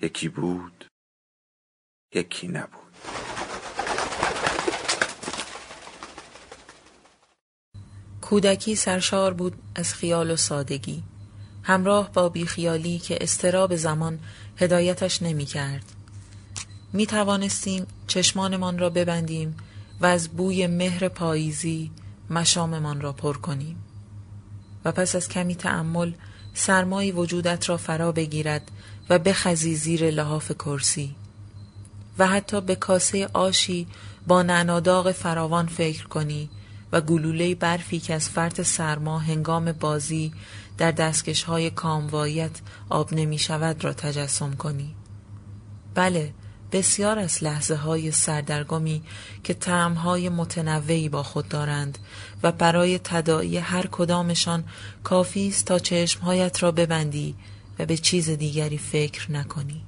یکی بود یکی نبود کودکی سرشار بود از خیال و سادگی همراه با بیخیالی که استراب زمان هدایتش نمی کرد. می توانستیم چشمانمان را ببندیم و از بوی مهر پاییزی مشاممان را پر کنیم و پس از کمی تأمل سرمایی وجودت را فرا بگیرد و بخزی زیر لحاف کرسی و حتی به کاسه آشی با نعناداغ فراوان فکر کنی و گلوله برفی که از فرط سرما هنگام بازی در دستکش های کاموایت آب نمی شود را تجسم کنی. بله، بسیار از لحظه های سردرگمی که تعم های متنوعی با خود دارند و برای تداعی هر کدامشان کافی است تا چشمهایت را ببندی و به چیز دیگری فکر نکنی.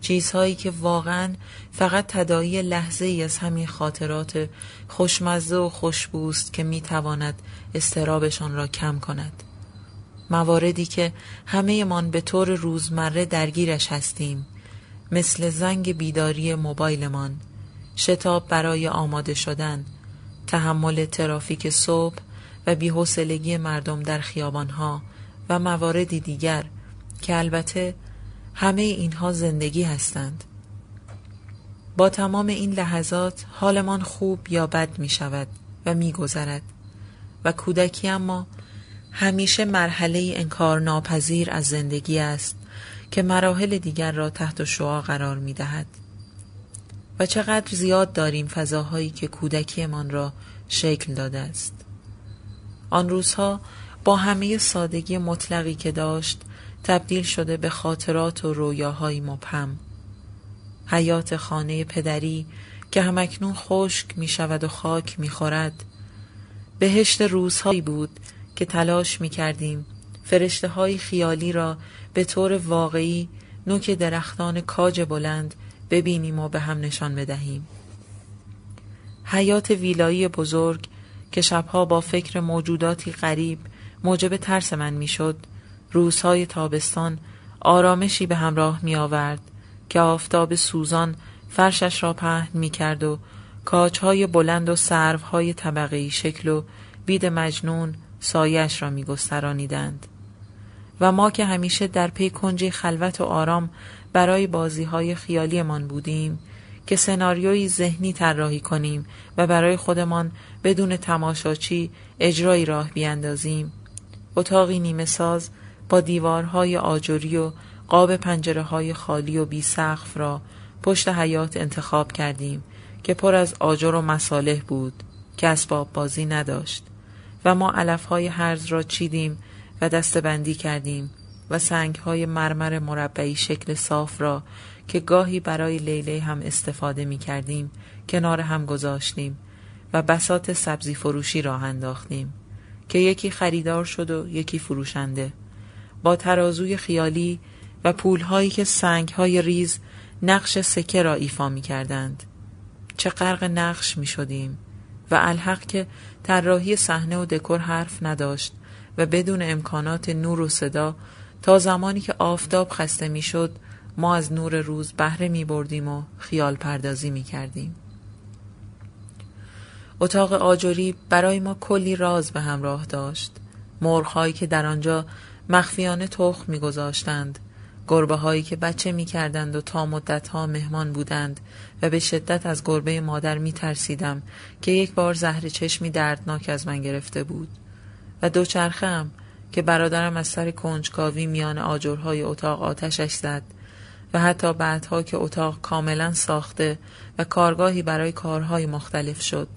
چیزهایی که واقعا فقط تدایی لحظه ای از همین خاطرات خوشمزه و خوشبوست که می تواند استرابشان را کم کند. مواردی که همه من به طور روزمره درگیرش هستیم مثل زنگ بیداری موبایلمان شتاب برای آماده شدن تحمل ترافیک صبح و بیحوصلگی مردم در خیابانها و مواردی دیگر که البته همه اینها زندگی هستند. با تمام این لحظات حالمان خوب یا بد می شود و می گذرد و کودکی اما همیشه مرحله انکار ناپذیر از زندگی است. که مراحل دیگر را تحت شعا قرار می دهد. و چقدر زیاد داریم فضاهایی که کودکیمان را شکل داده است. آن روزها با همه سادگی مطلقی که داشت تبدیل شده به خاطرات و رویاهای مبهم. حیات خانه پدری که همکنون خشک می شود و خاک می خورد. بهشت روزهایی بود که تلاش می کردیم فرشته های خیالی را به طور واقعی نوک درختان کاج بلند ببینیم و به هم نشان بدهیم. حیات ویلایی بزرگ که شبها با فکر موجوداتی غریب موجب ترس من می‌شد روزهای تابستان آرامشی به همراه می آورد که آفتاب سوزان فرشش را پهن می کرد و کاجهای بلند و سروهای طبقه شکل و بید مجنون سایش را می گسترانیدند. و ما که همیشه در پی کنج خلوت و آرام برای بازی های خیالیمان بودیم که سناریوی ذهنی طراحی کنیم و برای خودمان بدون تماشاچی اجرایی راه بیاندازیم. اتاقی نیمه ساز با دیوارهای آجری و قاب پنجره های خالی و بی سقف را پشت حیات انتخاب کردیم که پر از آجر و مصالح بود که اسباب بازی نداشت و ما علفهای هرز را چیدیم و دستبندی کردیم و سنگهای مرمر مربعی شکل صاف را که گاهی برای لیله هم استفاده می کردیم کنار هم گذاشتیم و بسات سبزی فروشی راه انداختیم که یکی خریدار شد و یکی فروشنده با ترازوی خیالی و پولهایی که سنگهای ریز نقش سکه را ایفا می کردند. چه غرق نقش می شدیم و الحق که طراحی صحنه و دکور حرف نداشت و بدون امکانات نور و صدا تا زمانی که آفتاب خسته می شد ما از نور روز بهره می بردیم و خیال پردازی می کردیم. اتاق آجوری برای ما کلی راز به همراه داشت. مرغهایی که در آنجا مخفیانه تخم میگذاشتند گربه هایی که بچه می کردند و تا مدت ها مهمان بودند و به شدت از گربه مادر می ترسیدم که یک بار زهر چشمی دردناک از من گرفته بود و دوچرخه هم که برادرم از سر کنجکاوی میان آجرهای اتاق آتشش زد و حتی بعدها که اتاق کاملا ساخته و کارگاهی برای کارهای مختلف شد.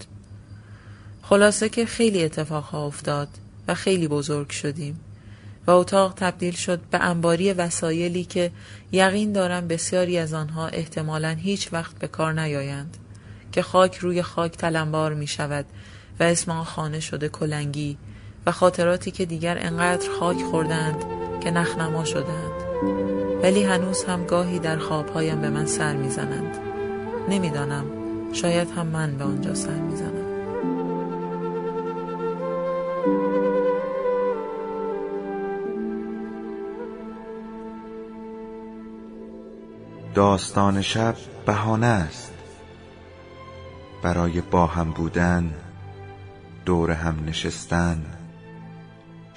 خلاصه که خیلی اتفاقها افتاد و خیلی بزرگ شدیم و اتاق تبدیل شد به انباری وسایلی که یقین دارم بسیاری از آنها احتمالا هیچ وقت به کار نیایند که خاک روی خاک تلمبار می شود و اسم آن خانه شده کلنگی خاطراتی که دیگر انقدر خاک خوردند که نخنما شدند. ولی هنوز هم گاهی در خوابهایم به من سر می‌زنند. نمی‌دانم شاید هم من به آنجا سر می‌زنم. داستان شب بهانه است. برای با هم بودن دور هم نشستن